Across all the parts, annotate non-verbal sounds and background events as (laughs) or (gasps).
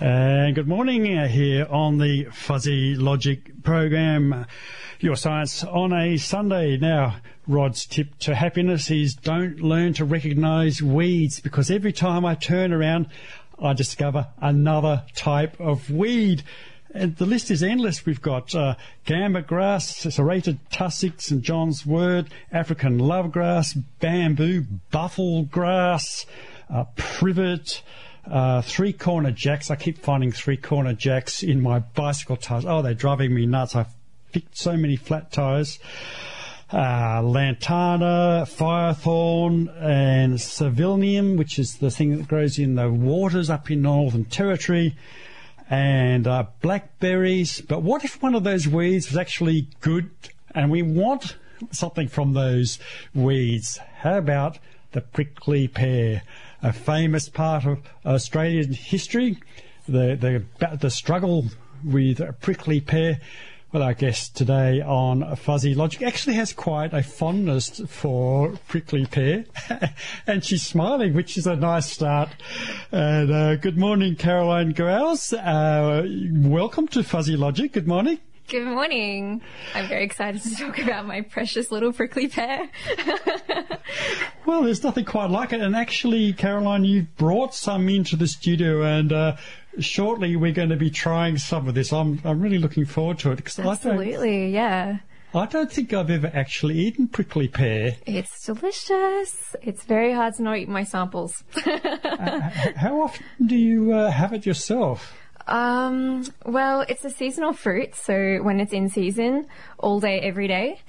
And good morning uh, here on the Fuzzy Logic program, Your Science on a Sunday. Now, Rod's tip to happiness is don't learn to recognize weeds because every time I turn around, I discover another type of weed. And the list is endless. We've got uh, gamba grass, serrated tussock, St John's wort, African lovegrass, bamboo, buffel grass, uh, privet, uh, three corner jacks. I keep finding three corner jacks in my bicycle tires. Oh, they're driving me nuts. I've picked so many flat tires. Uh, lantana, firethorn, and Salvinia, which is the thing that grows in the waters up in Northern Territory, and uh, blackberries. But what if one of those weeds was actually good and we want something from those weeds? How about the prickly pear? A famous part of Australian history, the, the, the struggle with prickly pear. Well, I guess today on Fuzzy Logic actually has quite a fondness for prickly pear, (laughs) and she's smiling, which is a nice start. And uh, good morning, Caroline Gouws. Uh, welcome to Fuzzy Logic. Good morning. Good morning. I'm very excited to talk about my precious little prickly pear. (laughs) well, there's nothing quite like it. And actually, Caroline, you've brought some into the studio and uh, shortly we're going to be trying some of this. I'm, I'm really looking forward to it. Cause Absolutely, I yeah. I don't think I've ever actually eaten prickly pear. It's delicious. It's very hard to not eat my samples. (laughs) uh, how often do you uh, have it yourself? Um, well, it's a seasonal fruit, so when it's in season, all day, every day.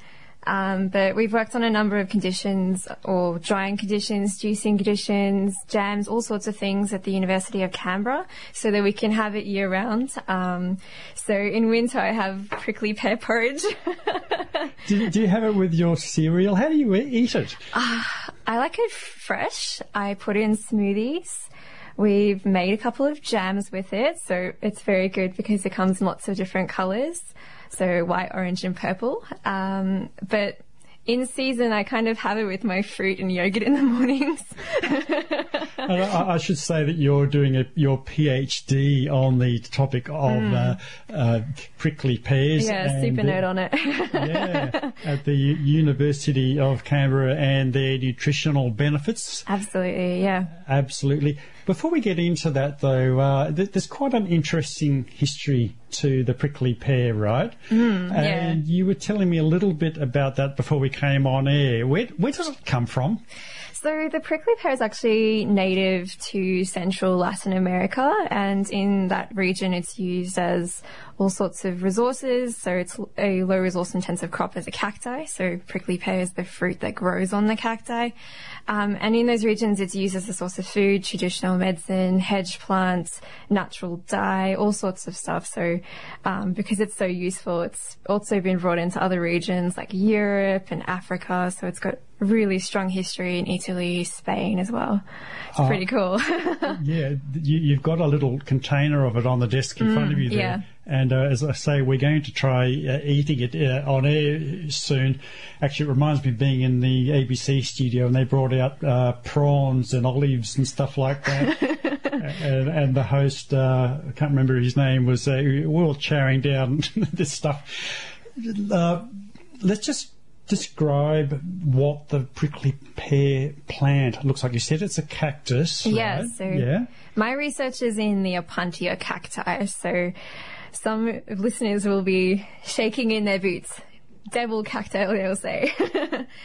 Um, but we've worked on a number of conditions or drying conditions, juicing conditions, jams, all sorts of things at the University of Canberra so that we can have it year round. Um, so in winter I have prickly pear porridge. (laughs) do, do, you have it with your cereal? How do you eat it? Uh, I like it fresh. I put it in smoothies. We've made a couple of jams with it, so it's very good because it comes in lots of different colours. So white, orange, and purple. Um, but in season, I kind of have it with my fruit and yogurt in the (laughs) mornings. I, I, should say that you're doing a, your PhD on the topic of mm. uh, uh, prickly pears. Yeah, super nerd on it. yeah, (laughs) at the University of Canberra and their nutritional benefits. Absolutely, yeah. Absolutely. Before we get into that, though, uh, th- there's quite an interesting history to the prickly pear, right? Mm, and yeah. you were telling me a little bit about that before we came on air. Where, where does it come from? So the prickly pear is actually native to Central Latin America, and in that region, it's used as all sorts of resources. So it's a low resource intensive crop as a cacti. So prickly pear is the fruit that grows on the cacti. Um, and in those regions, it's used as a source of food, traditional medicine, hedge plants, natural dye, all sorts of stuff. So um, because it's so useful, it's also been brought into other regions like Europe and Africa. So it's got really strong history in Italy, Spain as well. It's uh, pretty cool. (laughs) yeah, you, have got a little container of it on the desk in mm, front of you there. Yeah. And uh, as I say, we're going to try uh, eating it uh, on air soon. Actually, it reminds me of being in the ABC studio and they brought out uh, prawns and olives and stuff like that. (laughs) and, and, the host, uh, I can't remember his name, was uh, we were all chowing down (laughs) this stuff. let's just describe what the prickly pear plant looks like. You said it's a cactus. Yeah, right? so yeah. my research is in the Opuntia cacti. So some listeners will be shaking in their boots. Devil cacti, they'll say.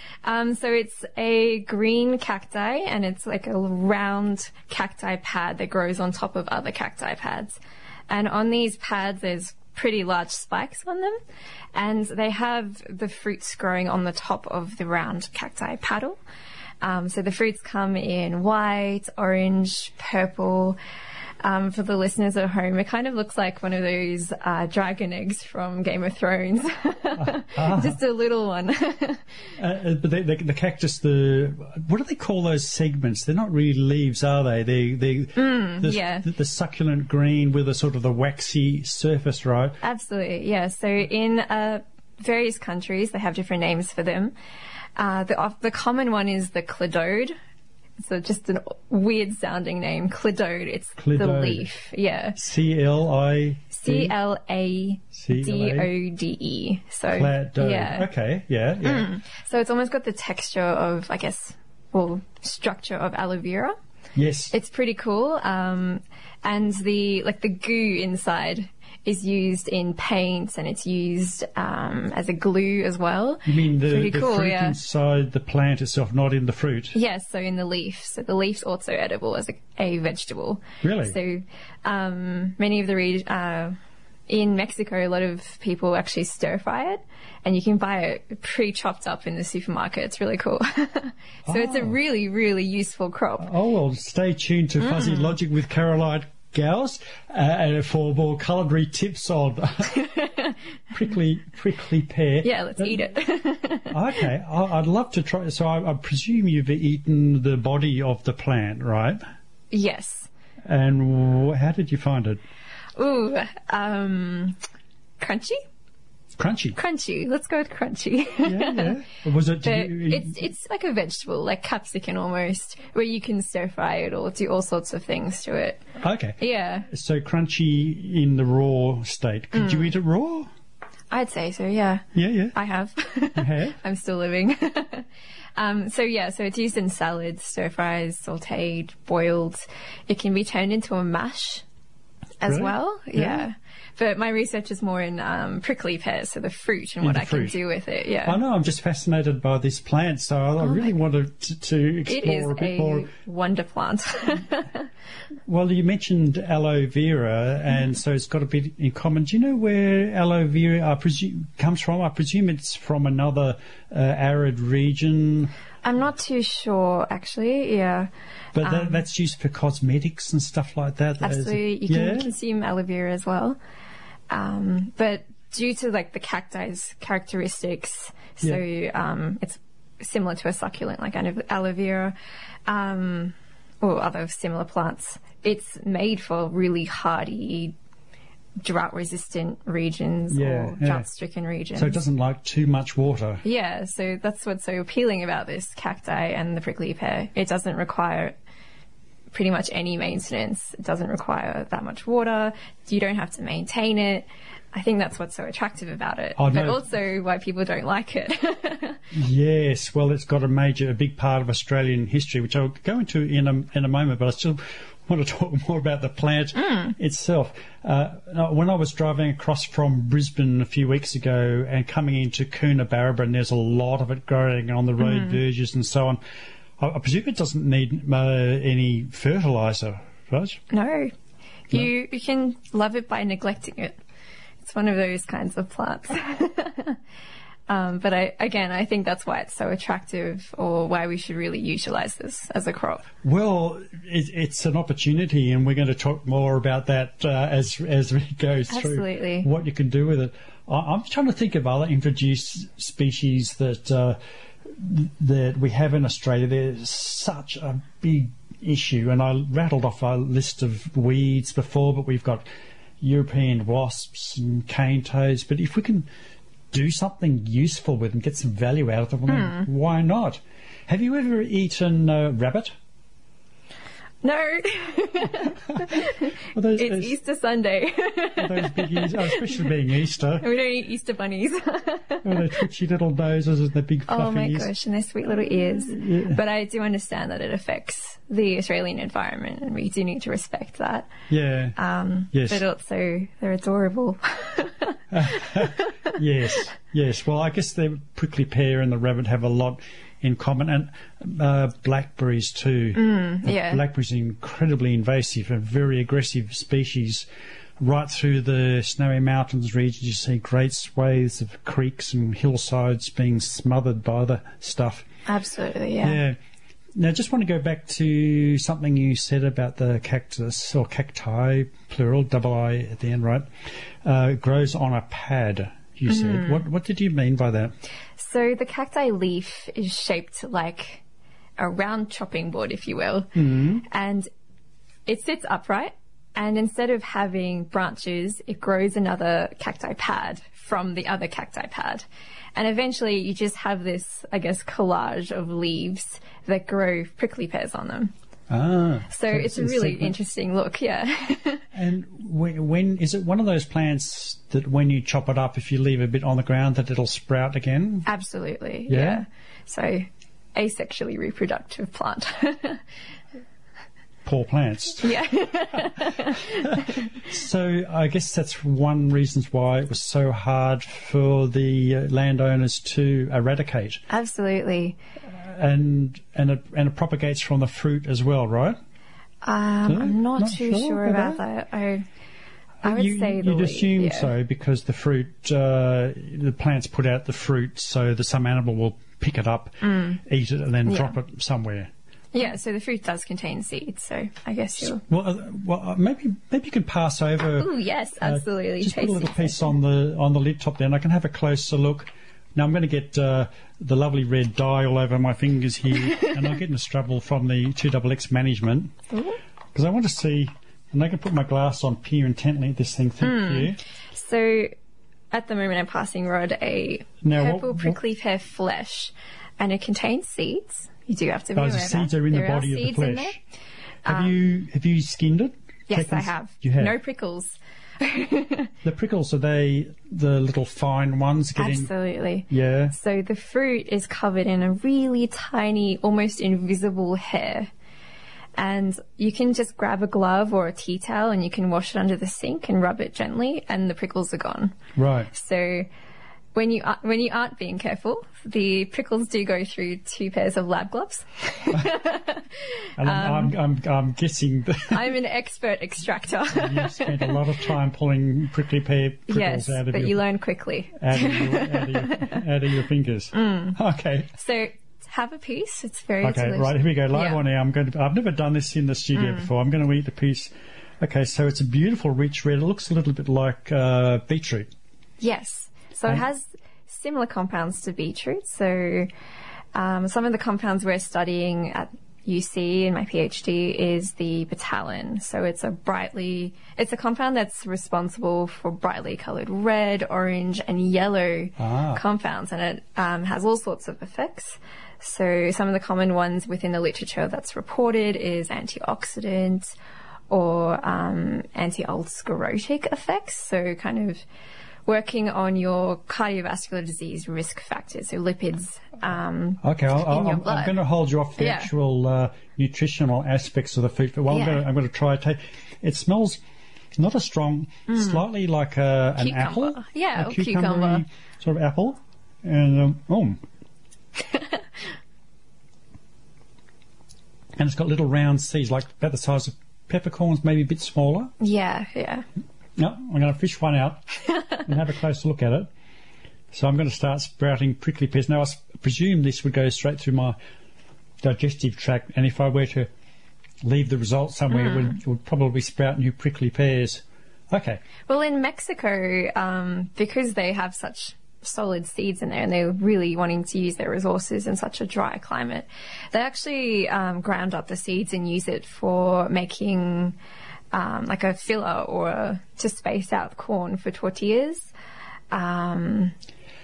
(laughs) um, so it's a green cacti and it's like a round cacti pad that grows on top of other cacti pads. And on these pads, there's pretty large spikes on them, and they have the fruits growing on the top of the round cacti paddle. Um, so the fruits come in white, orange, purple, um, for the listeners at home, it kind of looks like one of those uh, dragon eggs from Game of Thrones. uh, (laughs) Just a little one. (laughs) uh, but the, the, the, cactus, the what do they call those segments? They're not really leaves, are they? They, they mm, the, yeah. the, the, succulent green with a sort of the waxy surface, right? Absolutely, yeah. So in uh, various countries, they have different names for them. Uh, the, the common one is the cladode, So just a weird sounding name, Cladode. It's the leaf. Yeah. C L I C L A D O D E. So Cladode. yeah. Mm. Okay. Yeah. Yeah. So it's almost got the texture of, I guess, well, structure of aloe vera. Yes. It's pretty cool. Um, and the like the goo inside is used in paints and it's used um, as a glue as well. you mean the, the cool, fruit yeah. inside the plant itself, not in the fruit? Yes, so in the leaf. So the leaf's also edible as a, a vegetable. Really? So um, many of the re- uh, in Mexico, a lot of people actually stir fry it, and you can buy it pre-chopped up in the supermarket. It's really cool. (laughs) so it's a Oh. really, really useful crop. Oh well, stay tuned to Fuzzy Mm. Logic with Caroline Gouws uh, for more culinary tips on (laughs) prickly prickly pear. Yeah, let's eat it. (laughs) Okay, I- I'd love to try. So I, I presume you've eaten the body of the plant, right? yes. And wh- how did you find it? Ooh, um, crunchy, Crunchy. crunchy. Let's go with crunchy. Yeah, yeah. (laughs) Was it? You, it's it's like a vegetable, like capsicum almost, where you can stir fry it or do all sorts of things to it. okay. Yeah, So crunchy in the raw state. Could Mm. you eat it raw? I'd say so. Yeah, Yeah, yeah. I have. (laughs) have? I'm still living. (laughs) um, so yeah, so it's used in salads, stir fries, sautéed, boiled. It can be turned into a mash as Really? well. Yeah. Yeah. But my research is more in um, prickly pears, so the fruit and In what I fruit. can do with it. Yeah. I know. I'm just fascinated by this plant, so I, I really wanted to, to Oh explore is a bit a more. wonder plant. (laughs) Well, you mentioned aloe vera, and so it's got a bit in common. Do you know where aloe vera I presume, comes from? I presume it's from another uh, arid region, I'm not too sure, actually. Yeah. but that, that's used for cosmetics and stuff like that. Um, Absolutely. You yeah. can consume aloe vera as well. Um, but due to like the cacti's characteristics, so um, it's similar to a succulent like aloe aloe vera um, or other similar plants. It's made for really hardy, drought resistant regions Yeah, or yeah. drought stricken regions. So it doesn't like too much water. Yeah, so that's what's so appealing about this cacti and the prickly pear. It doesn't require pretty much any maintenance. It doesn't require that much water. You don't have to maintain it. I think that's what's so attractive about it. I but know. also why people don't like it. (laughs) Yes, well, it's got a major, a big part of Australian history, which I'll go into in a, in a moment, but I still (laughs) want to talk (laughs) more about the plant itself. Uh, when I was driving across from Brisbane a few weeks ago and coming into Coonabarabran, and there's a lot of it growing on the road verges and so on, I, I presume it doesn't need uh, any fertiliser, right? no. You, you can love it by neglecting it. It's one of those kinds of plants. (laughs) Um, but I, again, I think that's why it's so attractive or why we should really utilize this as a crop. Well, it, it's an opportunity, and we're going to talk more about that uh, as as we go through Absolutely. what you can do with it. I, I'm trying to think of other introduced species that uh, that we have in Australia. There's such a big issue, and I rattled off a list of weeds before, but we've got European wasps and cane toads. But if we can do something useful with them, get some value out of them, then Hmm. why not? Have you ever eaten uh, rabbit? No, Well, those, it's those, Easter Sunday. those big ears, oh, especially being Easter, we don't eat Easter bunnies. with their twitchy little noses and the big fluffy oh my ears. gosh, and their sweet little ears. But I do understand that it affects the Australian environment, and we do need to respect that. Yeah. Um, Yes. But also, they're adorable. (laughs) yes. Yes. Well, I guess the prickly pear and the rabbit have a lot in common, and uh, blackberries too. Mm, yeah. Blackberries are incredibly invasive and very aggressive species. Right through the snowy mountains region, you see great swathes of creeks and hillsides being smothered by the stuff. Absolutely, yeah. Yeah. Now, just want to go back to something you said about the cactus or cacti, plural, double I at the end, right? Uh, grows on a pad. You said. What What did you mean by that? So the cacti leaf is shaped like a round chopping board, if you will, Mm-hmm. and it sits upright And instead of having branches, it grows another cacti pad from the other cacti pad. And eventually you just have this, I guess, collage of leaves that grow prickly pears on them. Ah. So it's a really interesting look, yeah. (laughs) And when, when is it one of those plants that when you chop it up, if you leave a bit on the ground, that it'll sprout again? Absolutely, Yeah? yeah. So asexually reproductive plant. Poor plants. (laughs) yeah. (laughs) So I guess that's one reason why it was so hard for the uh, landowners to eradicate, Absolutely. And and it and it propagates from the fruit as well, right? Um, No? I'm not, Not too sure sure about about that. I, I would you, say you'd leaf, assume yeah. so because the fruit, uh, the plants put out the fruit, so that some animal will pick it up, eat it, and then Mm. Yeah. drop it somewhere. Yeah, so the fruit does contain seeds, so I guess you'll. Well, uh, well, uh, maybe maybe you can pass over. Oh yes, uh, absolutely. just put a little piece on the on the lid top there, and I can have a closer look. Now I'm going to get uh, the lovely red dye all over my fingers here, (laughs) and I'll get into trouble from the two double X management because I want to see, and I can put my glass on, peer intently at this thing. Thank Hmm. you. So at the moment, I'm passing Rod a Now, purple what- prickly pear flesh, and it contains seeds. You do have to be Oh, aware the seeds are in the There body of the seeds in there. flesh. Have you have you skinned it? Yes, Taken I have. You have. No prickles. (laughs) The prickles are they the little fine ones getting? Absolutely. Yeah. So the fruit is covered in a really tiny, almost invisible hair. And you can just grab a glove or a tea towel and you can wash it under the sink and rub it gently and the prickles are gone. Right. So when you are, when you aren't being careful, the prickles do go through two pairs of lab gloves. (laughs) And I'm, Um, I'm, I'm, I'm guessing (laughs) that I'm an expert extractor. you spent a lot of time pulling prickly pear prickles yes, out of but your you learn quickly. out of your, out of your, (laughs) out of your fingers. Okay. So have a piece. It's very Okay, delicious. right, here we go. Live Yeah. on air. I'm going to, I've never done this in the studio before. I'm going to eat the piece. Okay, so it's a beautiful rich red. It looks a little bit like uh, beetroot. Yes. So it has similar compounds to beetroot. So um, some of the compounds we're studying at UC in my PhD is the betalain. So it's a brightly, it's a compound that's responsible for brightly colored red, orange, and yellow Ah. compounds, and it um, has all sorts of effects. So some of the common ones within the literature that's reported is antioxidant or um, anti-ulcerotic effects. So kind of working on your cardiovascular disease risk factors, so lipids. Um, Okay, I'll, I'll, I'm, going to hold you off the Yeah. actual uh, nutritional aspects of the food. But I'm, Yeah. going to, I'm going to try to. It smells not as strong, slightly like a, an Mm. Cucumber. apple. Yeah, a or cucumber cucumber. sort of apple. And um, oh. (laughs) and it's got little round seeds, like about the size of peppercorns, maybe a bit smaller. yeah, yeah. No, I'm going to fish one out (laughs) and have a close look at it. So I'm going to start sprouting prickly pears. Now, I presume this would go straight through my digestive tract, and if I were to leave the result somewhere, it, would, it would probably sprout new prickly pears. Okay. Well, in Mexico, um, because they have such solid seeds in there and they're really wanting to use their resources in such a dry climate, they actually um, ground up the seeds and use it for making um, like a filler or to space out corn for tortillas. Um,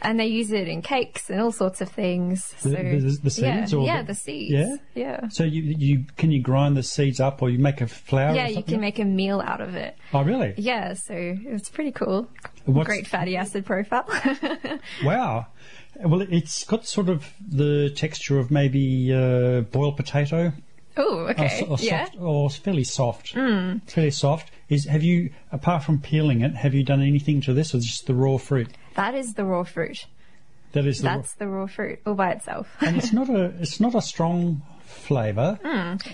and they use it in cakes and all sorts of things. So, The- the- the seeds yeah, or yeah, the- seeds. yeah? yeah. So you you can you grind the seeds up, or you make a flour? Yeah, you can make a meal out of it. Oh, really? Yeah, so it's pretty cool. What's- Great fatty acid profile. (laughs) Wow. Well, it's got sort of the texture of maybe uh, boiled potato. Oh, okay. so- or yeah. soft, or fairly soft. Mm. Fairly soft. Is have you apart from peeling it, have you done anything to this, or just the raw fruit? That is the raw fruit. That is the raw, That's the raw fruit all by itself. (laughs) and it's not a it's not a strong flavour.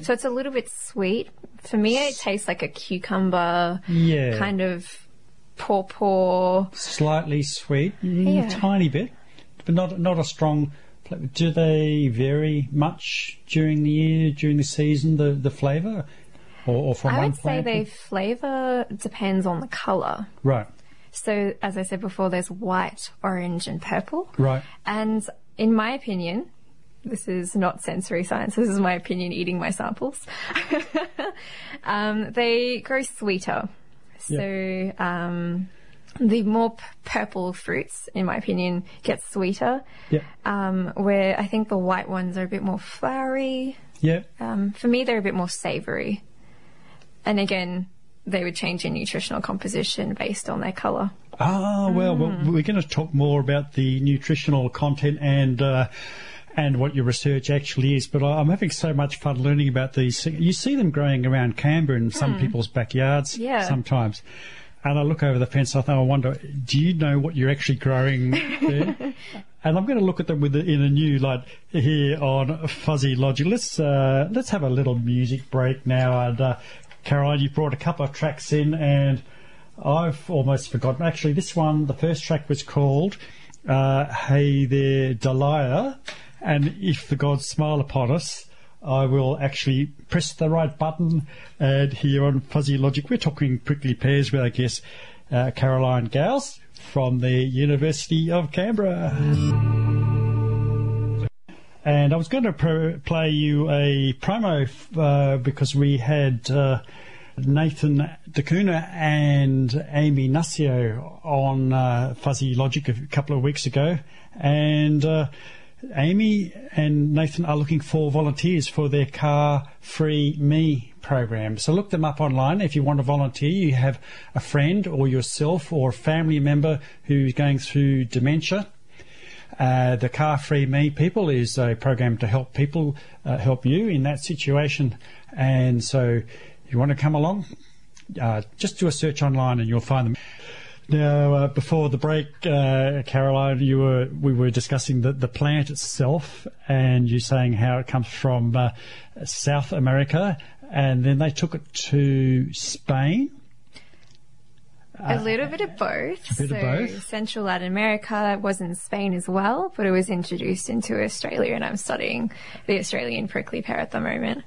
so it's a little bit sweet. For me, it tastes like a cucumber, Yeah, kind of pawpaw. slightly sweet, mm, Yeah. tiny bit, but not not a strong. Do they vary much during the year, during the season, the the flavour, or, or from I one would say they flavour depends on the colour. right, So, as I said before, there's white, orange, and purple. right. And in my opinion, this is not sensory science. This is my opinion eating my samples. (laughs) um, they grow sweeter. So, um, the more purple fruits, in my opinion, get sweeter. Yeah. Um, where I think the white ones are a bit more flowery. Yeah. Um, for me, they're a bit more savory. And again, they would change in nutritional composition based on their colour. Ah, well, well, Hmm. we're going to talk more about the nutritional content and uh, and what your research actually is. But I'm having so much fun learning about these. You see them growing around Canberra in some people's backyards. Yeah. sometimes. And I look over the fence. I think I wonder, do you know what you're actually growing (laughs) there? and I'm going to look at them with the, in a new light here on Fuzzy Logic. Let's uh, let's have a little music break now. And uh, Caroline, you brought a couple of tracks in, and I've almost forgotten. Actually, this one, the first track was called uh, "Hey There, Delilah," and if the gods smile upon us. I will actually press the right button, and here on Fuzzy Logic, we're talking prickly pears with, I guess, uh, Caroline Gouws from the University of Canberra. And I was going to play you a promo uh, because we had uh, Nathan DeCuna and Amy Nussio on uh, Fuzzy Logic a couple of weeks ago. And uh, Amy and Nathan are looking for volunteers for their Car Free Me program. So look them up online. If you want to volunteer, you have a friend or yourself or a family member who's going through dementia. Uh, the Car Free Me People is a program to help people uh, help you in that situation. And so, if you want to come along, uh, just do a search online and you'll find them. Now, uh, before the break, uh, Caroline, you were we were discussing the, the plant itself, and you saying how it comes from uh, South America, and then they took it to Spain. a little bit of both. Bit so of both. Central Latin America was in Spain as well, but it was introduced into Australia, and I'm studying the Australian prickly pear at the moment.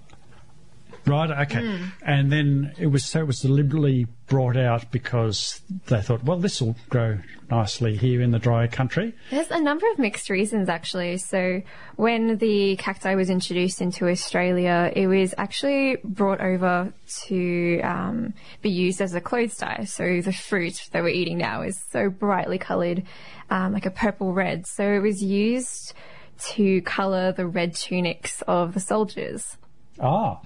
Right. Okay. Hmm. And then it was so it was deliberately brought out because they thought, well, this will grow nicely here in the dry country. There's a number of mixed reasons actually. So when the cacti was introduced into Australia, it was actually brought over to um, be used as a clothes dye. So the fruit that we're eating now is so brightly coloured, um, like a purple red. So it was used to colour the red tunics of the soldiers. Ah.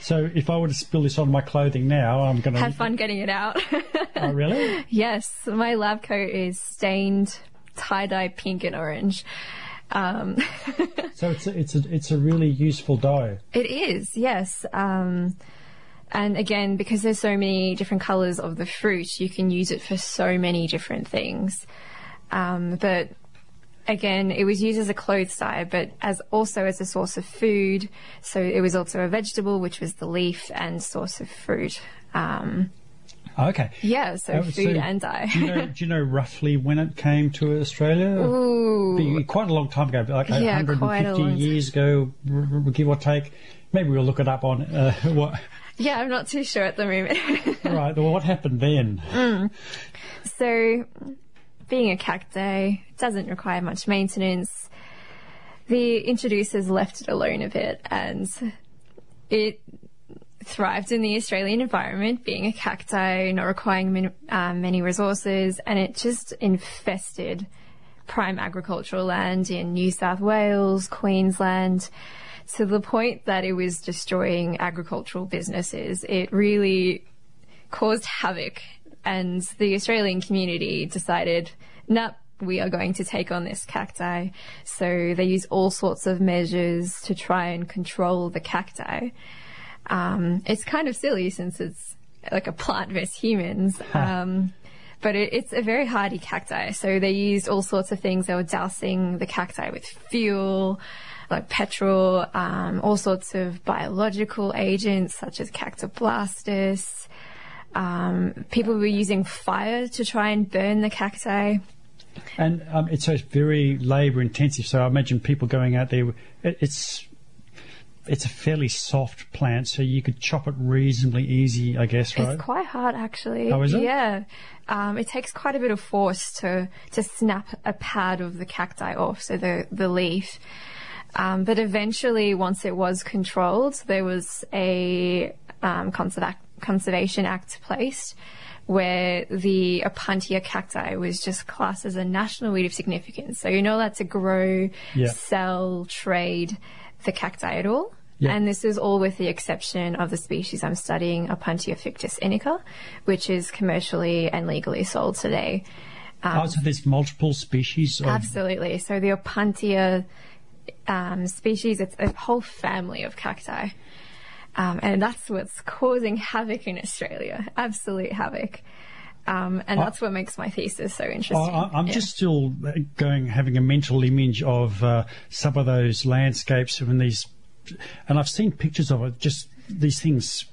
So if I were to spill this on my clothing now, I'm going to Have fun getting it out. (laughs) Oh, really? (laughs) yes, my lab coat is stained tie-dye pink and orange. Um, (laughs) So it's a, it's a it's a really useful dye. It is, yes. Um, and again, because there's so many different colours of the fruit, you can use it for so many different things. Um, but again, it was used as a clothes dye, but as also as a source of food. So it was also a vegetable, which was the leaf, and source of fruit. Um, Okay. yeah, so Oh, food so and dye. do you know do you know roughly when it came to Australia? (laughs) Ooh. Be quite a long time ago, like Yeah, 150 a years ago, give or take. Maybe we'll look it up on uh, (laughs) what. Yeah, I'm not too sure at the moment. (laughs) Right. Well, what happened then? So, being a cacti doesn't require much maintenance. The introducers left it alone a bit and it thrived in the Australian environment, being a cacti, not requiring min- um, many resources, and it just infested prime agricultural land in New South Wales, Queensland, to the point that it was destroying agricultural businesses. It really caused havoc, and the Australian community decided, nah, we are going to take on this cacti. So they use all sorts of measures to try and control the cacti. Um, it's kind of silly since it's like a plant versus humans. (laughs) Um, but it, it's a very hardy cacti. So they used all sorts of things. They were dousing the cacti with fuel, like petrol, um, all sorts of biological agents such as cactoblastis. Um, people were using fire to try and burn the cacti. And um, it's so it's very labour intensive. So I imagine people going out there. It, it's it's a fairly soft plant, so you could chop it reasonably easy, I guess, right? It's quite hard, actually. Oh, is it? Yeah. Um, it takes quite a bit of force to to snap a pad of the cacti off, so the the leaf. Um, but eventually, once it was controlled, there was a um, Conserva- Conservation Act placed where the Opuntia cacti was just classed as a national weed of significance. So you're not allowed to grow, Yeah. sell, trade the cacti at all. Yeah. And this is all with the exception of the species I'm studying, Opuntia ficus indica, which is commercially and legally sold today. oh, so there's multiple species of Absolutely. So the Opuntia um, species, it's a whole family of cacti. Um, and that's what's causing havoc in Australia. Absolute havoc. Um, and that's what makes my thesis so interesting. I, I'm Yeah. just still going, having a mental image of uh, some of those landscapes and these, and I've seen pictures of it. Just these things,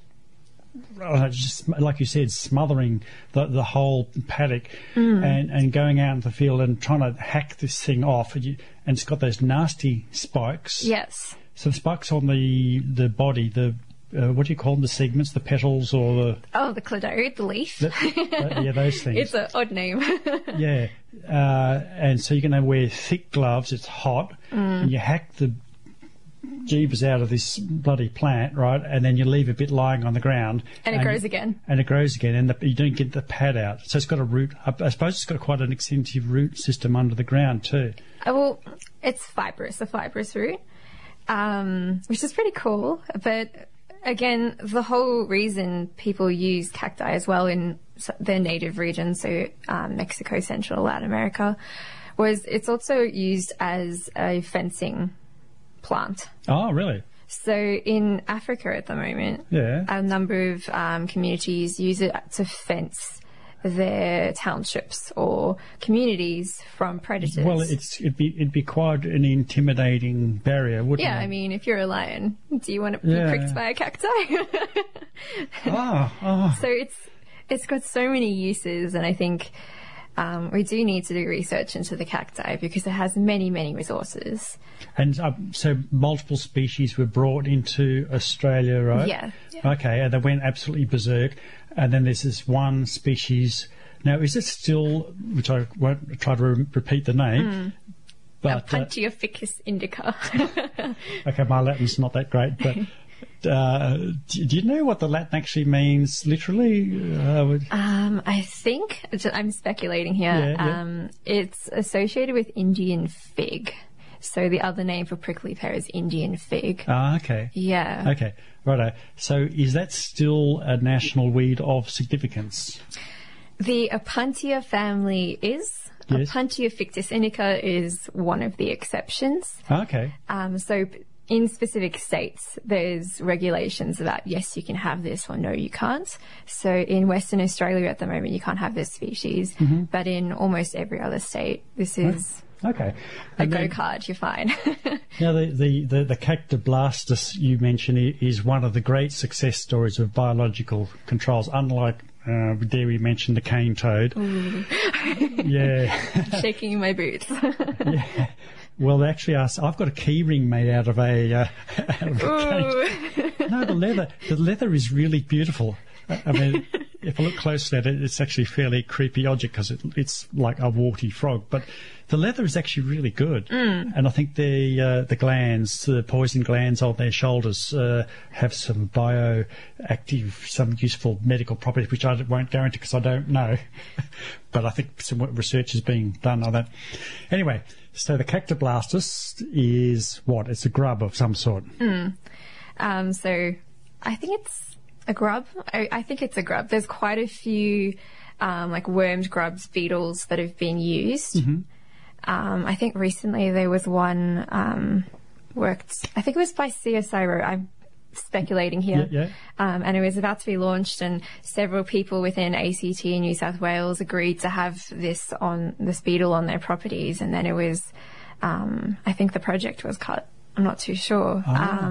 uh, just like you said, smothering the the whole paddock, Mm. and and going out in the field and trying to hack this thing off, and, you, and it's got those nasty spikes. Yes. So the spikes on the the body, the uh, what do you call them? The segments, the petals, or the, Oh, the cladode, the leaf. the uh, yeah, those (laughs) things. it's an odd name. (laughs) Yeah, uh, and so you're going to wear thick gloves. It's hot, Mm. and you hack the jeebus out of this bloody plant, right? And then you leave a bit lying on the ground, and it grows again. And it grows again, and the, you don't get the pad out. So it's got a root. I, I suppose it's got quite an extensive root system under the ground too. Uh, well, it's fibrous, a fibrous root, um, which is pretty cool. But again, the whole reason people use cacti as well in their native region, so um, Mexico, Central, Latin America, was it's also used as a fencing plant. Oh, really? So in Africa at the moment, Yeah. a number of um, communities use it to fence their townships or communities from predators. Well, it's it'd be it'd be quite an intimidating barrier, wouldn't Yeah, it? Yeah, I mean, if you're a lion, do you want to be pricked by a cacti? oh. (laughs) so it's it's got so many uses, and I think um, we do need to do research into the cacti because it has many, many resources. And uh, so multiple species were brought into Australia, right? Yeah. Okay, and they went absolutely berserk. And then there's this one species. Now, is it still, which I won't try to re- repeat the name, but uh, Puntia ficus indica. (laughs) okay, my Latin's not that great, but. (laughs) Uh, do, do you know what the Latin actually means literally? Uh, would- um, I think I'm speculating here. Yeah, yeah. Um, it's associated with Indian fig. So the other name for prickly pear is Indian fig. ah, okay. Yeah. Okay, righto. So is that still a national weed of significance? The Opuntia family is. Yes. Opuntia ficus indica is one of the exceptions. Okay. Um, so in specific states, there's regulations about yes, you can have this or no, you can't. So in Western Australia at the moment, you can't have this species, Mm-hmm. but in almost every other state, this is Okay. a go card. You're fine. (laughs) Now, the, the, the, the Cactoblastis you mentioned is one of the great success stories of biological controls, unlike, uh, there we mentioned the cane toad. (laughs) yeah. Shaking my boots. (laughs) Well, they actually are. I've got a key ring made out of a, uh, (laughs) out of a. Ooh. No, the leather. The leather is really beautiful. I I mean, if I look closely at it, it's actually a fairly creepy object because it, it's like a warty frog. But the leather is actually really good, and I think the uh, the glands, the poison glands on their shoulders, uh, have some bioactive, some useful medical properties, which I won't go into because I don't know. (laughs) but I think some research is being done on that. Anyway, so the Cactoblastis is what? It's a grub of some sort. Um, so I think it's a grub. I, I think it's a grub. There's quite a few um, like wormed grubs, beetles that have been used. Mm-hmm. Um, I think recently there was one um, worked. I think it was by CSIRO. I'm speculating here. Yeah, Um, and it was about to be launched, and several people within ACT in New South Wales agreed to have this on this beetle on their properties, and then it was. Um, I think the project was cut. I'm not too sure. Ah.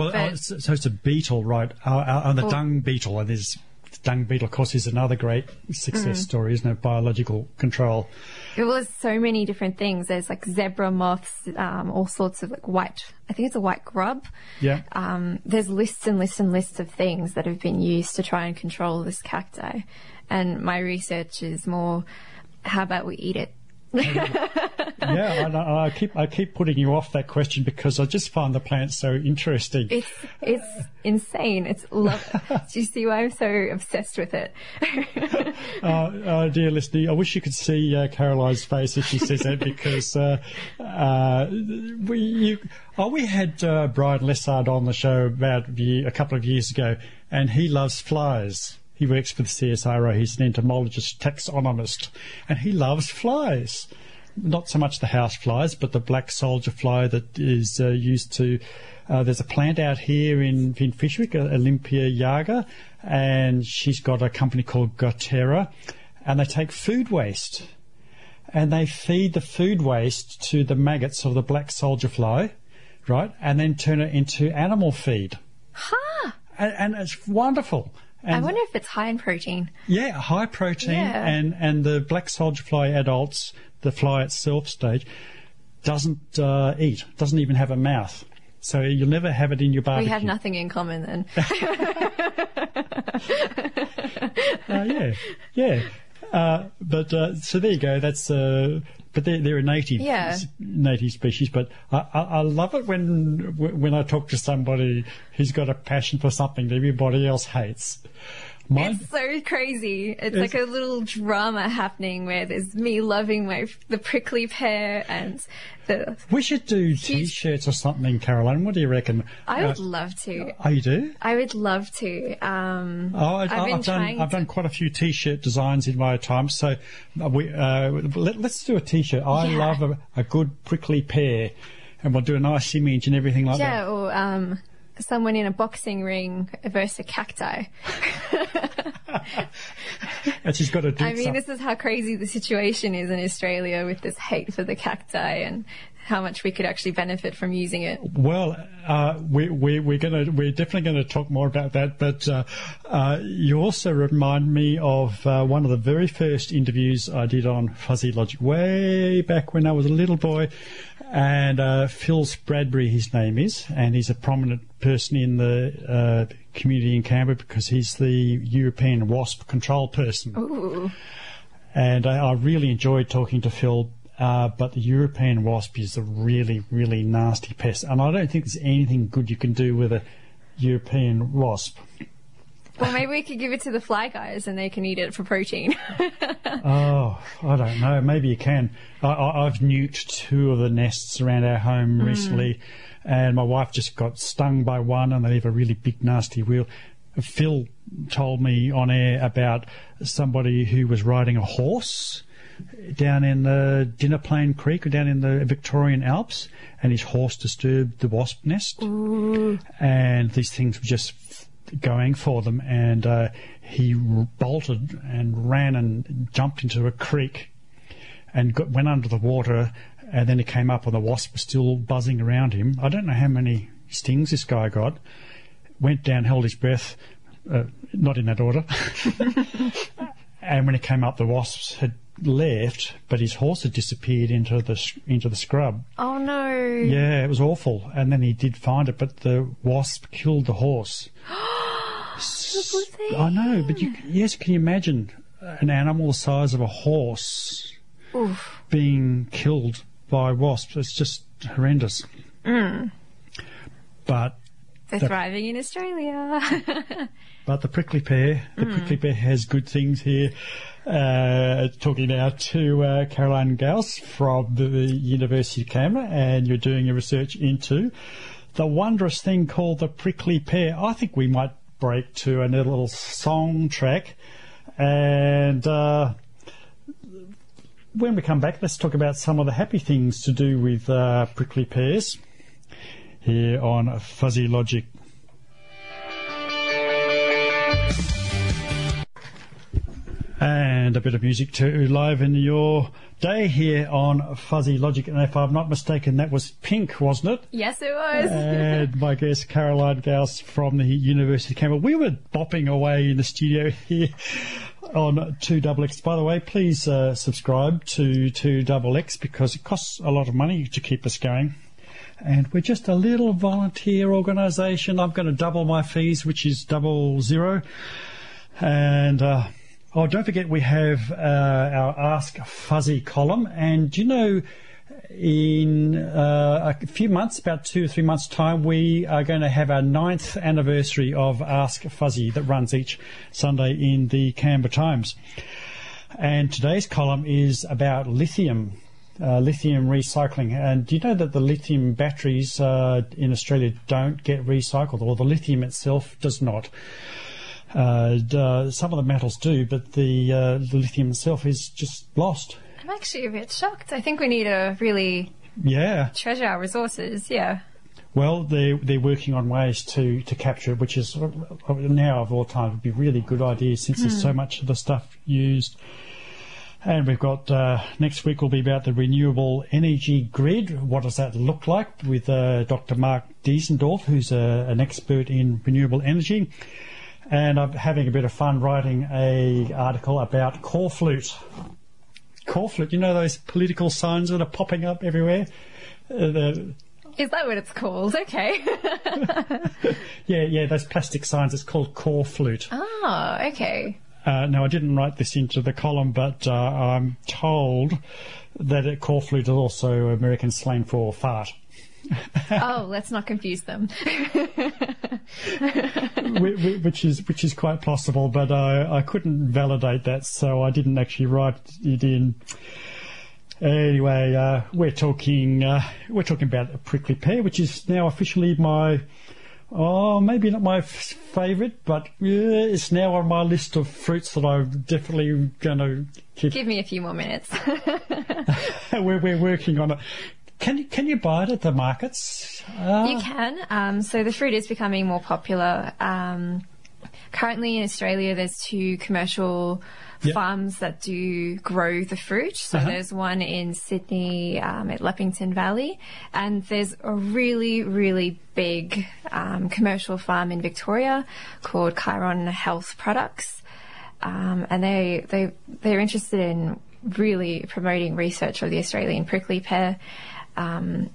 Well, But- uh, so, so it's a beetle, right? Uh, uh, and the dung beetle, and there's the dung beetle, of course, is another great success Mm. story, isn't it? Biological control. It was so many different things. There's like zebra moths, um, all sorts of like white. I think it's a white grub. Yeah. Um, there's lists and lists and lists of things that have been used to try and control this cacti. And my research is more, how about we eat it yeah, I, I, keep I keep putting you off that question because I just find the plant so interesting. It's it's insane. It's love. Do you see why I'm so obsessed with it? (laughs) uh, uh, dear listener, I wish you could see uh, Caroline's face as she says that because uh, uh, we you, oh, we had uh, Bryan Lessard on the show about a couple of years ago, and he loves flies. He works for the CSIRO. He's an entomologist, taxonomist, and he loves flies. Not so much the house flies, but the black soldier fly that is uh, used to. Uh, there's a plant out here in, in Fyshwick, uh, Olympia Yarger, and she's got a company called Goterra, and they take food waste and they feed the food waste to the maggots of the black soldier fly, right, and then turn it into animal feed. Huh. And, and it's wonderful. And I wonder if it's high in protein. Yeah, high protein, Yeah. and and the black soldier fly adults, the fly itself stage, doesn't uh, eat, doesn't even have a mouth, so you'll never have it in your barbecue. We have nothing in common then. (laughs) (laughs) Uh, yeah, yeah. Uh, but uh, so there you go. That's uh, but they're, they're a native Yeah. native species. But I, I, I love it when when I talk to somebody who's got a passion for something that everybody else hates. Mine, It's so crazy. It's like a little drama happening where there's me loving my the prickly pear and the. we should do t-shirts or something, Caroline. What do you reckon? I would Uh, love to. oh, you do? I would love to. Um, Oh, I, I've I've, done. trying I've done quite a few T-shirt designs in my time. So we uh, let, us do a T-shirt. I Yeah. love a, a good prickly pear, and we'll do a nice image and everything like yeah, that. Yeah. Or um, someone in a boxing ring versus a cacti. (laughs) And she's got to do I mean, something. this is how crazy the situation is in Australia with this hate for the cacti and how much we could actually benefit from using it. Well, uh, we, we, we're going to we're definitely going to talk more about that. But uh, uh, you also remind me of uh, one of the very first interviews I did on Fuzzy Logic way back when I was a little boy, and uh, Phil Bradbury, his name is, and he's a prominent person in the uh, community in Canberra because he's the European wasp control person. Ooh. And I, I really enjoyed talking to Phil. Uh, but the European wasp is a really, really nasty pest, and I don't think there's anything good you can do with a European wasp. Well, maybe we could give it to the fly guys and they can eat it for protein. (laughs) Oh, I don't know. Maybe you can. I, I, I've nuked two of the nests around our home hmm. recently, and my wife just got stung by one, and they leave a really big, nasty wheel. Phil told me on air about somebody who was riding a horse down in the Dinner Plain Creek or down in the Victorian Alps, and his horse disturbed the wasp nest, and these things were just going for them, and uh, he bolted and ran and jumped into a creek, and got, went under the water, and then he came up, and the wasp was still buzzing around him. I don't know how many stings this guy got. Went down, held his breath, uh, not in that order. (laughs) and when he came up, the wasps had left, but his horse had disappeared into the into the scrub. oh no. Yeah, it was awful. And then he did find it, but the wasp killed the horse. (gasps) (gasps) (gasps) I know, but you, yes, can you imagine an animal the size of a horse Oof. being killed by wasps? It's just horrendous. But They're The- thriving in Australia. (laughs) But the prickly pear, the prickly pear has good things here. Uh, talking now to uh, Caroline Gouws from the University of Canberra, and you're doing your research into the wondrous thing called the prickly pear. I think we might break to a little song track, and uh, when we come back, let's talk about some of the happy things to do with uh, prickly pears here on Fuzzy Logic. and a bit of music to liven your day here on Fuzzy Logic. And if I'm not mistaken, that was Pink, wasn't it? yes, it was. and my guest Caroline Gouws from the University of Canberra. We were bopping away in the studio (laughs) here on 2XX. By the way, please uh, subscribe to 2XX because it costs a lot of money to keep us going. And we're just a little volunteer organisation. I'm going to double my fees, which is double zero. And uh, Oh, don't forget we have uh, our Ask Fuzzy column, and do you know, in uh, a few months, about two or three months' time, we are going to have our ninth anniversary of Ask Fuzzy that runs each Sunday in the Canberra Times. And today's column is about lithium. Uh, lithium recycling. And do you know that the lithium batteries uh, in Australia don't get recycled, or the lithium itself does not? Uh, uh some of the metals do, but the, uh, the lithium itself is just lost. I'm actually a bit shocked. I think we need to really yeah treasure our resources. Yeah. Well, they're they're working on ways to, to capture it, which is now of all time would be a really good idea since mm. there's so hmm. much of the stuff used and we've got uh, next week will be about the renewable energy grid. What does that look like with uh, Dr. Mark Diesendorf, who's a, uh, an expert in renewable energy. And I'm having a bit of fun writing a article about Corflute. Core flute, you know those political signs that are popping up everywhere? Uh, is that what it's called? Okay. (laughs) yeah, yeah, those plastic signs. It's called Corflute. Oh, okay. Uh, now, I didn't write this into the column, but uh, I'm told that Corflute is also American slang for fart. (laughs) oh, let's not confuse them. which is which is quite possible, but I, I couldn't validate that, so I didn't actually write it in. Anyway, uh, we're talking uh, we're talking about a prickly pear, which is now officially my Oh, maybe not my f- favourite, but yeah, it's now on my list of fruits that I'm definitely going to keep. Give me a few more minutes. (laughs) we're, we're working on it. Can you can you buy it at the markets? Uh, you can. Um, so the fruit is becoming more popular. Um, currently in Australia, there's two commercial yep. farms that do grow the fruit. So uh-huh. there's one in Sydney um, at Leppington Valley, and there's a really, really big um, commercial farm in Victoria called Chiron Health Products, um, and they they they're interested in really promoting research of the Australian prickly pear. Um,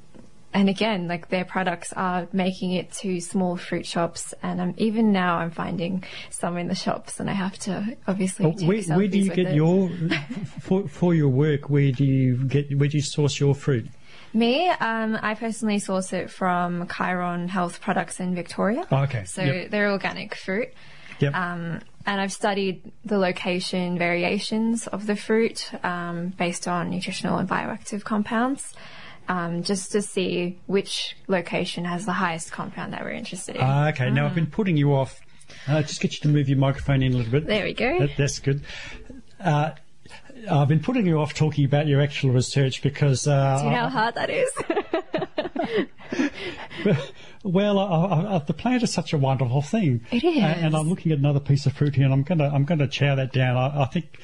and again, like their products are making it to small fruit shops, and um, even now I'm finding some in the shops, and I have to obviously. Oh, where, where do you get it. your (laughs) for for your work? Where do you get? Where do you source your fruit? Me, um, I personally source it from Chiron Health Products in Victoria. Oh, okay. So yep. they're organic fruit. Yep. Um, and I've studied the location variations of the fruit um, based on nutritional and bioactive compounds um, just to see which location has the highest compound that we're interested in. Uh, okay, now I've been putting you off. Uh, just get you to move your microphone in a little bit. There we go. That, that's good. Uh, I've been putting you off talking about your actual research because. Uh, Do you know how hard that is? (laughs) well, I, I, the plant is such a wonderful thing. It is, and I'm looking at another piece of fruit here, and I'm gonna I'm gonna chow that down. I, think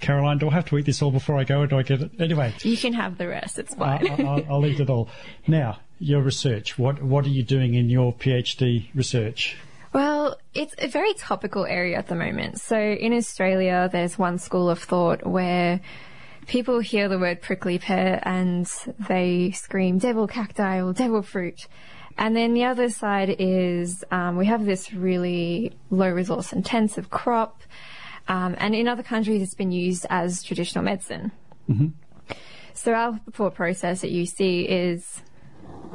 Caroline, do I have to eat this all before I go, or do I get it? Anyway. You can have the rest, it's fine. I, will eat it all. Now, your research. What, what are you doing in your PhD research? Well, it's a very topical area at the moment. So in Australia, there's one school of thought where people hear the word prickly pear and they scream devil cacti or devil fruit. And then the other side is um, we have this really low resource intensive crop. Um, and in other countries, it's been used as traditional medicine. Mm-hmm. So our thought process at UC is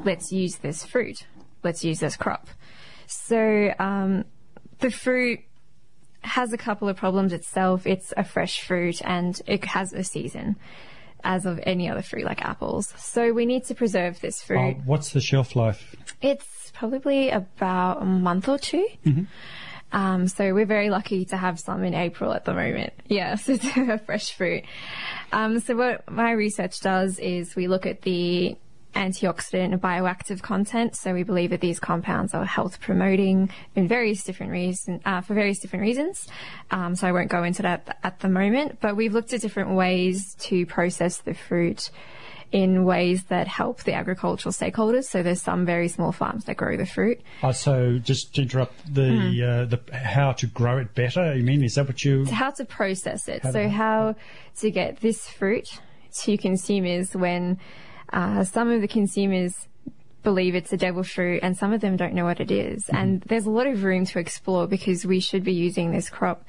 let's use this fruit, let's use this crop. So um, the fruit has a couple of problems itself. It's a fresh fruit and it has a season as of any other fruit like apples. So we need to preserve this fruit. Uh, what's the shelf life? It's probably about a month or 2 mm-hmm. Um, so we're very lucky to have some in April at the moment. Yes, it's a fresh fruit. Um, so what my research does is we look at the antioxidant and bioactive content. So we believe that these compounds are health promoting in various different reasons, uh, for various different reasons. Um, so I won't go into that at the moment, but we've looked at different ways to process the fruit in ways that help the agricultural stakeholders. So there's some very small farms that grow the fruit. Uh, so just to interrupt, the mm. uh, the how to grow it better. You mean is that what you? how to process it. How so to... how to get this fruit to consumers when uh, some of the consumers believe it's a devil fruit and some of them don't know what it is. Mm-hmm. And there's a lot of room to explore because we should be using this crop.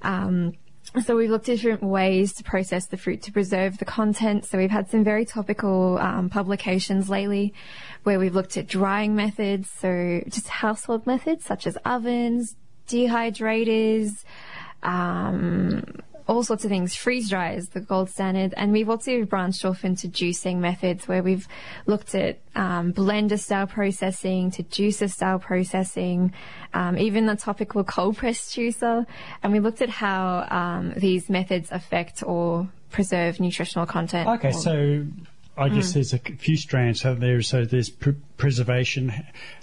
Um, So we've looked at different ways to process the fruit to preserve the content. So we've had some very topical um, publications lately where we've looked at drying methods, so just household methods such as ovens, dehydrators, um, all sorts of things. Freeze dry is the gold standard. And we've also branched off into juicing methods where we've looked at um, blender style processing to juicer style processing, um, even the topical (laughs) cold press juicer. And we looked at how um, these methods affect or preserve nutritional content. Okay, or- so I guess Mm. there's a few strands so there. So there's pr- preservation,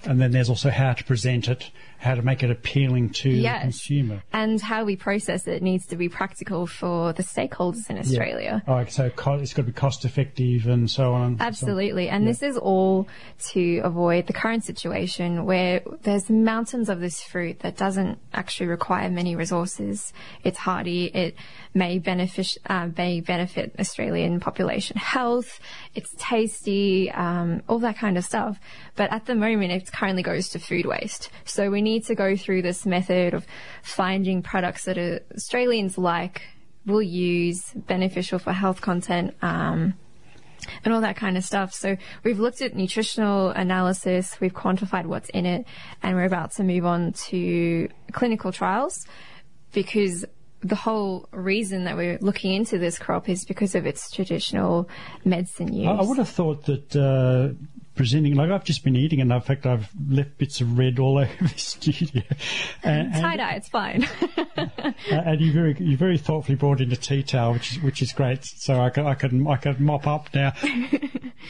and then there's also how to present it, how to make it appealing to Yes. the consumer. and how we process it needs to be practical for the stakeholders in Australia. Oh, so co- it's got to be cost effective and so on. and so on. Absolutely. And this is all to avoid the current situation where there's mountains of this fruit that doesn't actually require many resources. It's hardy. It may benefit, uh, may benefit Australian population health. It's tasty, um, all that kind of stuff. But at the moment, it currently goes to food waste. So we need to go through this method of finding products that Australians like, will use, beneficial for health content, um, and all that kind of stuff. So we've looked at nutritional analysis, we've quantified what's in it, and we're about to move on to clinical trials because the whole reason that we're looking into this crop is because of its traditional medicine use. I, would have thought that uh, presenting, like I've just been eating, and in fact I've left bits of red all (laughs) over the studio. (laughs) And, Tie dye, it's fine. (laughs) and you very, you very thoughtfully brought in a tea towel, which is which is great. So I could I could I could mop up now.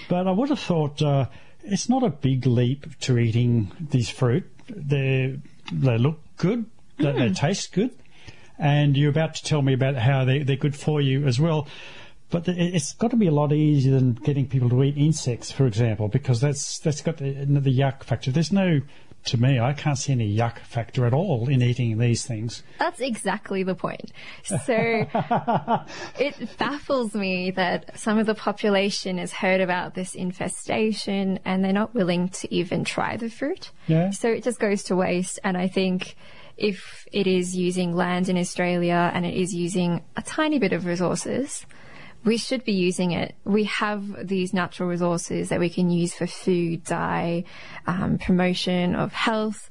but I would have thought uh, it's not a big leap to eating these fruit. They they look good. They, they taste good. And you're about to tell me about how they, they're good for you as well. But it's got to be a lot easier than getting people to eat insects, for example, because that's that's got the, the yuck factor. There's no, to me, I can't see any yuck factor at all in eating these things. That's exactly the point. So (laughs) it baffles me that some of the population has heard about this infestation and they're not willing to even try the fruit. Yeah. So it just goes to waste. And I think if it is using land in Australia and it is using a tiny bit of resources, we should be using it. We have these natural resources that we can use for food, dye, um, promotion of health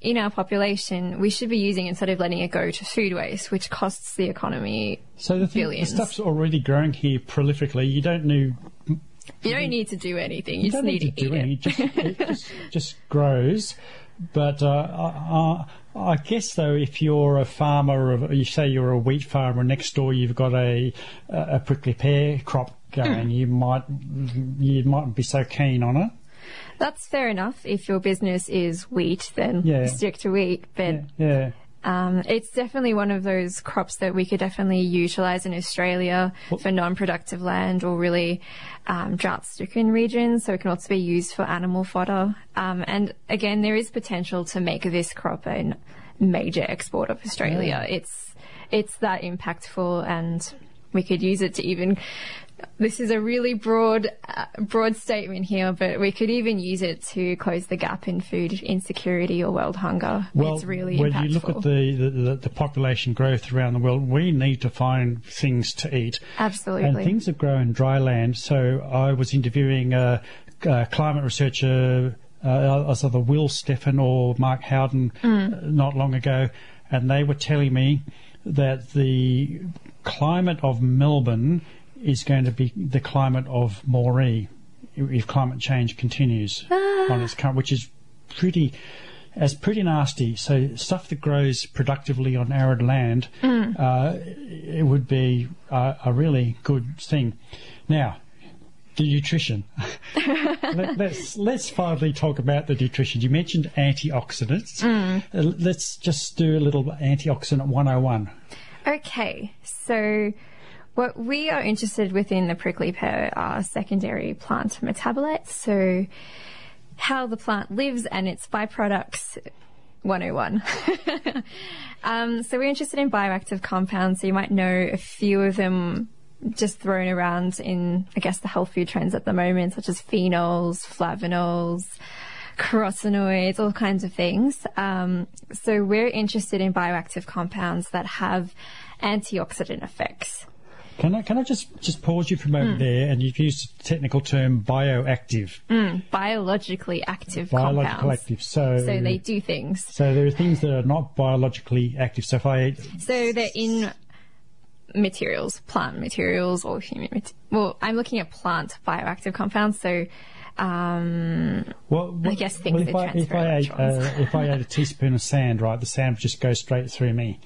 in our population, we should be using it instead of letting it go to food waste, which costs the economy. So the, thing, the stuff's already growing here prolifically. You don't need You don't need to do anything. You, you just don't need, need to, to do eat anything. it. It just, it just just grows. But uh, I, I guess though, if you're a farmer, of, you say you're a wheat farmer, next door you've got a a prickly pear crop going, hmm. you might you mightn't be so keen on it. That's fair enough. If your business is wheat, then Yeah. stick to wheat. But Yeah. Um, it's definitely one of those crops that we could definitely utilise in Australia for non-productive land or really um, drought-stricken regions. So it can also be used for animal fodder. Um, and again, there is potential to make this crop a major export of Australia. It's it's that impactful, and we could use it to even. This is a really broad, uh, broad statement here, but we could even use it to close the gap in food insecurity or world hunger. Well, it's really when impactful. you look at the, the, the, population growth around the world, we need to find things to eat. Absolutely. And things that grow in dry land. So I was interviewing a, a climate researcher, uh, either Will Steffen or Mark Howden, Mm. not long ago, and they were telling me that the climate of Melbourne is going to be the climate of Moree if climate change continues on its current, which is pretty. As pretty nasty. So stuff that grows productively on arid land, uh, it would be uh, a really good thing. Now, the nutrition. (laughs) Let, us let's finally talk about the nutrition. You mentioned antioxidants. Uh, let's just do a little antioxidant 101. Okay, so what we are interested within the prickly pear are secondary plant metabolites, so how the plant lives and its byproducts. 101. (laughs) um, so we're interested in bioactive compounds, so you might know a few of them just thrown around in, I guess, the health food trends at the moment, such as phenols, flavonols, carotenoids, all kinds of things. Um, so we're interested in bioactive compounds that have antioxidant effects. Can I can I just just pause you for a moment Hmm. there? And you've used the technical term bioactive, Biologically active compounds. active. So So they do things. so there are things that are not biologically active. So if I So they're in materials, plant materials or human mat- Well, I'm looking at plant bioactive compounds. So, um, well, what, guess things well, if that I if transfer I ate uh, if I ate a teaspoon of sand, right, the sand would just go straight through me,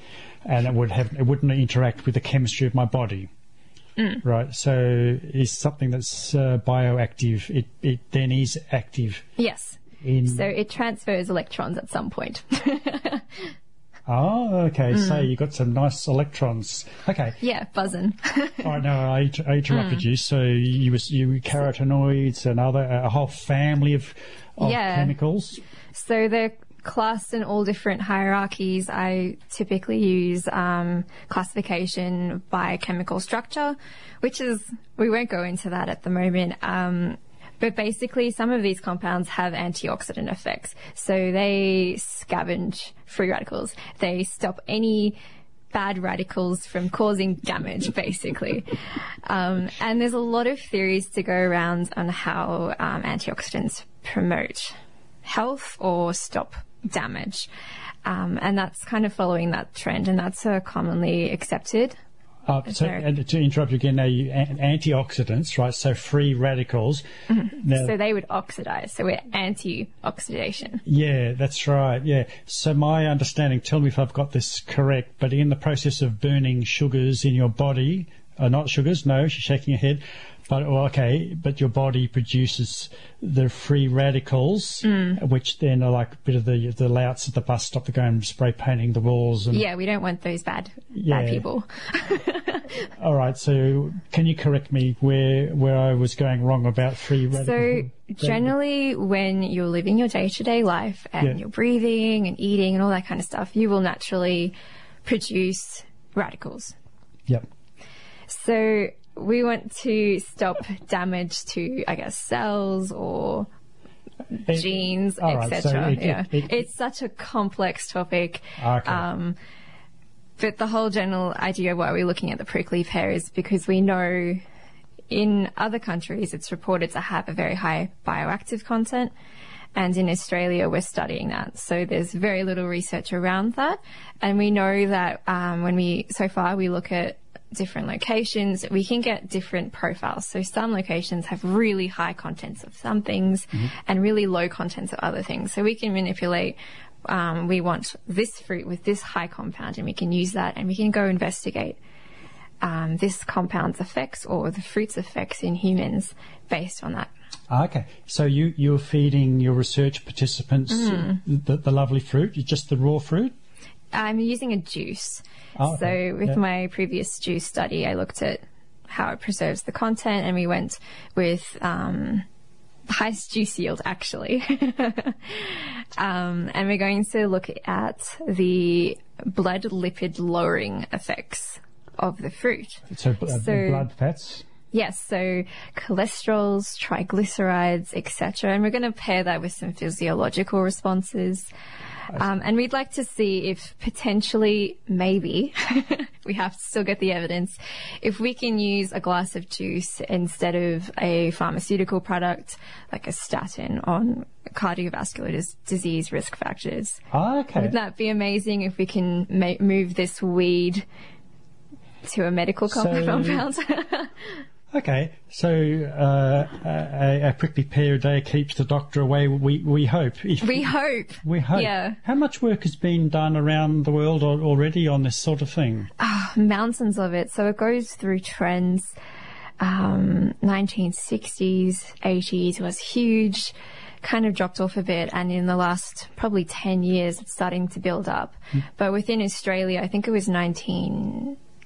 and it would have it wouldn't interact with the chemistry of my body. Mm. Right, so is something that's uh, bioactive. It it then is active yes. in. So it transfers electrons at some point. (laughs) oh, okay. So Mm. you got some nice electrons. Okay. yeah, buzzing. All right, (laughs) no, I, I interrupted Mm. you. So you was you carotenoids and other a whole family of, of Yeah. chemicals. So they're classed in all different hierarchies. I typically use um, classification by chemical structure, which is, we won't go into that at the moment. Um, but basically, some of these compounds have antioxidant effects. So they scavenge free radicals. They stop any bad radicals from causing damage, basically. Um, and there's a lot of theories to go around on how um, antioxidants promote health or stop damage. Um, and that's kind of following that trend, and that's uh, commonly accepted. Uh, so, to interrupt you again, now you, an- antioxidants, right? So free radicals. Now, So they would oxidize. So we're anti-oxidation. yeah, that's right. Yeah. So my understanding, tell me if I've got this correct, but in the process of burning sugars in your body, uh, not sugars, no, she's shaking her head. But well, okay, but your body produces the free radicals, Mm. which then are like a bit of the the louts at the bus stop that go and spray painting the walls. And Yeah, we don't want those bad, Yeah. bad people. (laughs) all right, so can you correct me where where I was going wrong about free radicals? So generally, when you're living your day-to-day life and Yeah. you're breathing and eating and all that kind of stuff, you will naturally produce radicals. Yep. So we want to stop damage to, I guess, cells or It- genes, right, so etc. it- yeah, it- it- it's such a complex topic. Okay. Um, but the whole general idea of why we're looking at the prickly pear is because we know in other countries it's reported to have a very high bioactive content. And in Australia, we're studying that. So there's very little research around that. And we know that um, when we, so far, we look at different locations, we can get different profiles. So some locations have really high contents of some things and really low contents of other things. So we can manipulate um, we want this fruit with this high compound and we can use that and we can go investigate um, this compound's effects or the fruit's effects in humans based on that. Ah, Okay, so you you're feeding your research participants Mm. the, the lovely fruit, just the raw fruit. I'm using a juice. Oh, okay. So with Yeah. my previous juice study, I looked at how it preserves the content and we went with um, the highest juice yield actually. (laughs) um, and we're going to look at the blood lipid lowering effects of the fruit. So, uh, So- blood fats. Yes, so cholesterols, triglycerides, etc. And we're going to pair that with some physiological responses. Um, and we'd like to see if potentially, maybe, (laughs) we have to still get the evidence, if we can use a glass of juice instead of a pharmaceutical product like a statin on cardiovascular dis- disease risk factors. Ah, okay. Wouldn't that be amazing if we can ma- move this weed to a medical So- compound? (laughs) Okay, so uh, a, a prickly pear a day keeps the doctor away. We we hope. If- We hope. we hope. Yeah. How much work has been done around the world already on this sort of thing? Mountains of it. So it goes through trends. Um, 1960s, 80s was huge, kind of dropped off a bit. And in the last probably 10 years, it's starting to build up. But within Australia, I think it was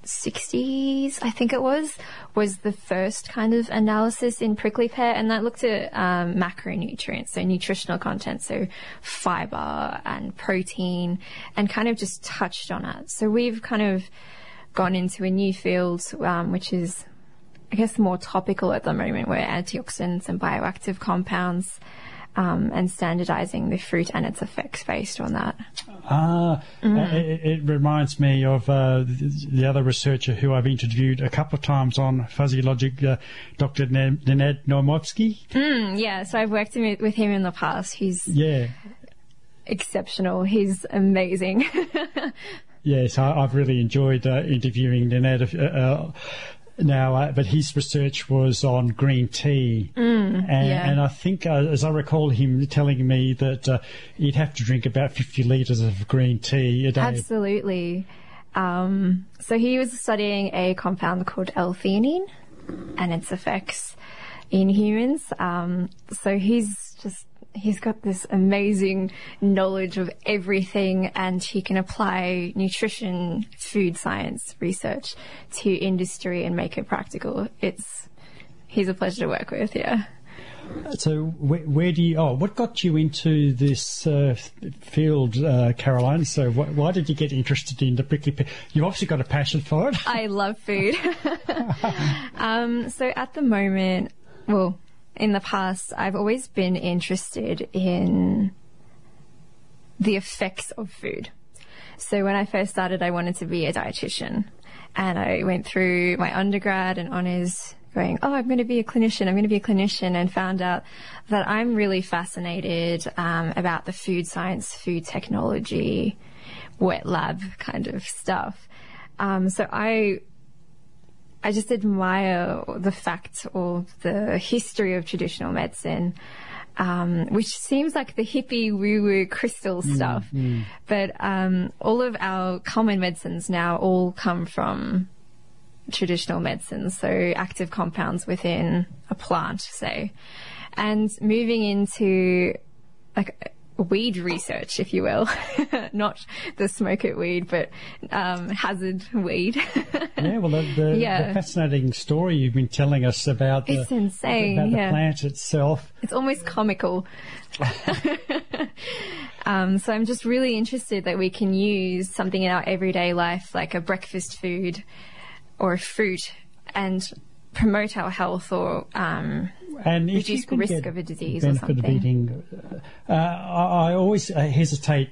1960s, I think it was, was the first kind of analysis in prickly pear. And that looked at um, macronutrients, so nutritional content, so fiber and protein, and kind of just touched on it. So we've kind of gone into a new field, um, which is, I guess, more topical at the moment, where antioxidants and bioactive compounds. Um, and standardizing the fruit and its effects based on that. Ah, Mm. it, it reminds me of uh, the, the other researcher who I've interviewed a couple of times on fuzzy logic, uh, Dr. Ne- Nenad Naumovski. Mm, yeah, so I've worked with with him in the past. He's Yeah. exceptional. He's amazing. (laughs) Yes, I, I've really enjoyed uh, interviewing Nenad. Uh, uh, now, uh, but his research was on green tea, and, Mm, yeah. and I think, uh, as I recall him telling me that uh, you'd have to drink about fifty litres of green tea a day. Absolutely. Um, so he was studying a compound called L-theanine and its effects in humans. Um, so he's just he's got this amazing knowledge of everything, and he can apply nutrition, food science research to industry and make it practical. It's he's a pleasure to work with. Yeah. So, where, where do you? Oh, what got you into this uh, field, uh, Caroline? So, wh- why did you get interested in the prickly pear? You've obviously got a passion for it. I love food. (laughs) um, so at the moment, well, in the past, I've always been interested in the effects of food. So when I first started, I wanted to be a dietitian, and I went through my undergrad and honors. Going, oh, I'm going to be a clinician. I'm going to be a clinician, and found out that I'm really fascinated um, about the food science, food technology, wet lab kind of stuff. Um, so I I just admire the fact or the history of traditional medicine, um, which seems like the hippie woo woo crystal stuff. But um, all of our common medicines now all come from traditional medicines, so active compounds within a plant, say. And moving into like weed research, if you will, (laughs) not the smoke it weed, but um, hazard weed. (laughs) Yeah, well, the, the, Yeah. the fascinating story you've been telling us about the, It's insane, about the yeah. plant itself. It's almost comical. (laughs) um, so I'm just really interested that we can use something in our everyday life, like a breakfast food or a fruit, and promote our health or um, And you risk of a disease or benefit of something. eating, uh, I, I always uh, hesitate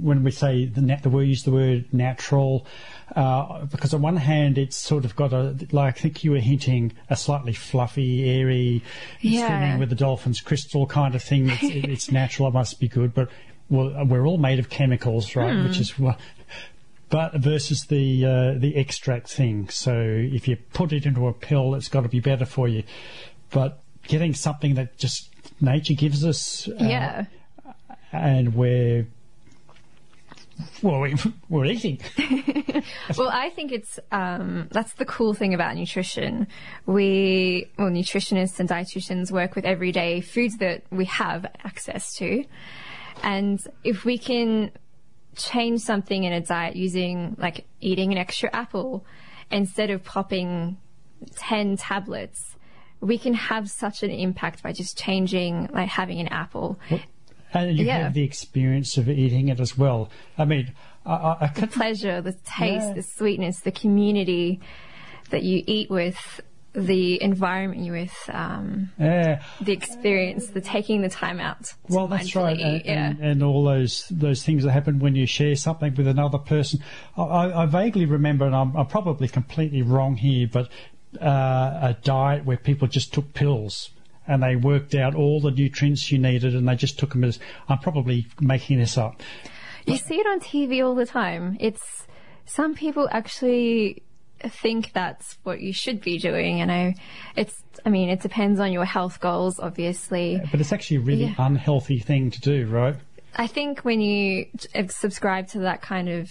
when we say the, nat- the we use the word natural, uh, because on one hand it's sort of got a like I think you were hinting a slightly fluffy, airy, Yeah. swimming with the dolphins crystal kind of thing. It's, it- it's natural, it must be good, but well, we're all made of chemicals, right? Hmm. Which is what. But versus the uh, the extract thing, so if you put it into a pill, it's got to be better for you. But getting something that just nature gives us, uh, yeah. and we're well, we, (laughs) we're eating. (laughs) Well, I think it's um, that's the cool thing about nutrition. We, well, nutritionists and dietitians work with everyday foods that we have access to, and if we can change something in a diet using like eating an extra apple instead of popping ten tablets, we can have such an impact by just changing, like having an apple. And you Yeah. have the experience of eating it as well. I mean, I, I, could pleasure, the taste, Yeah. the sweetness, the community that you eat with, the environment you're with, um, yeah. the experience, the taking the time out. to Well, that's right, mindfully and, eat, yeah. and, and all those those things that happen when you share something with another person. I, I, I vaguely remember, and I'm, I'm probably completely wrong here, but uh, a diet where people just took pills and they worked out all the nutrients you needed, and they just took them as. I'm probably making this up. You see it on TV all the time. It's some people actually think that's what you should be doing, and I, it's. I mean, it depends on your health goals, obviously. But it's actually a really Yeah. unhealthy thing to do, right? I think when you subscribe to that kind of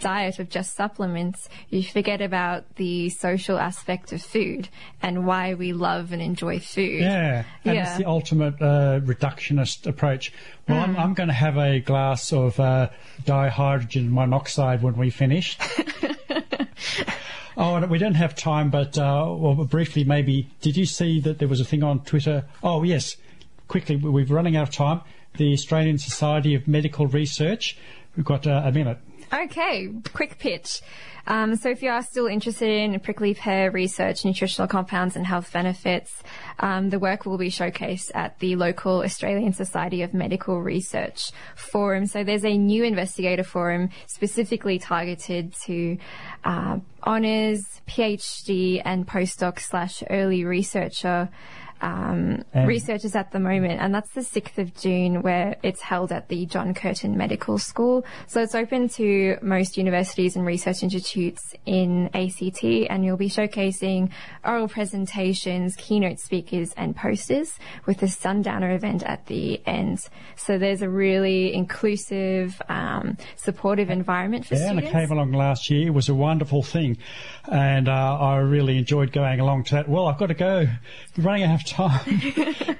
diet of just supplements, you forget about the social aspect of food and why we love and enjoy food. Yeah, and Yeah. it's the ultimate uh, reductionist approach. Well, I'm, I'm going to have a glass of uh, dihydrogen monoxide when we finish. (laughs) oh, we don't have time, but uh, well, briefly, maybe. Did you see that there was a thing on Twitter? Oh, yes. Quickly, we- we're running out of time. The Australian Society of Medical Research. We've got uh, a minute. Okay, quick pitch. Um, so if you are still interested in prickly pear research, nutritional compounds and health benefits, um, the work will be showcased at the local Australian Society of Medical Research forum. So there's a new investigator forum specifically targeted to uh, honours, PhD and postdoc slash early researcher um, researchers at the moment, and that's the 6th of June, where it's held at the John Curtin Medical School. So it's open to most universities and research institutes in ACT, and you'll be showcasing oral presentations, keynote speakers, and posters with the Sundowner event at the end. So there's a really inclusive, um, supportive environment for yeah, students. and I came along last year. It was a wonderful thing, and uh, I really enjoyed going along to that. Well, I've got to go. We're running out of time. (laughs)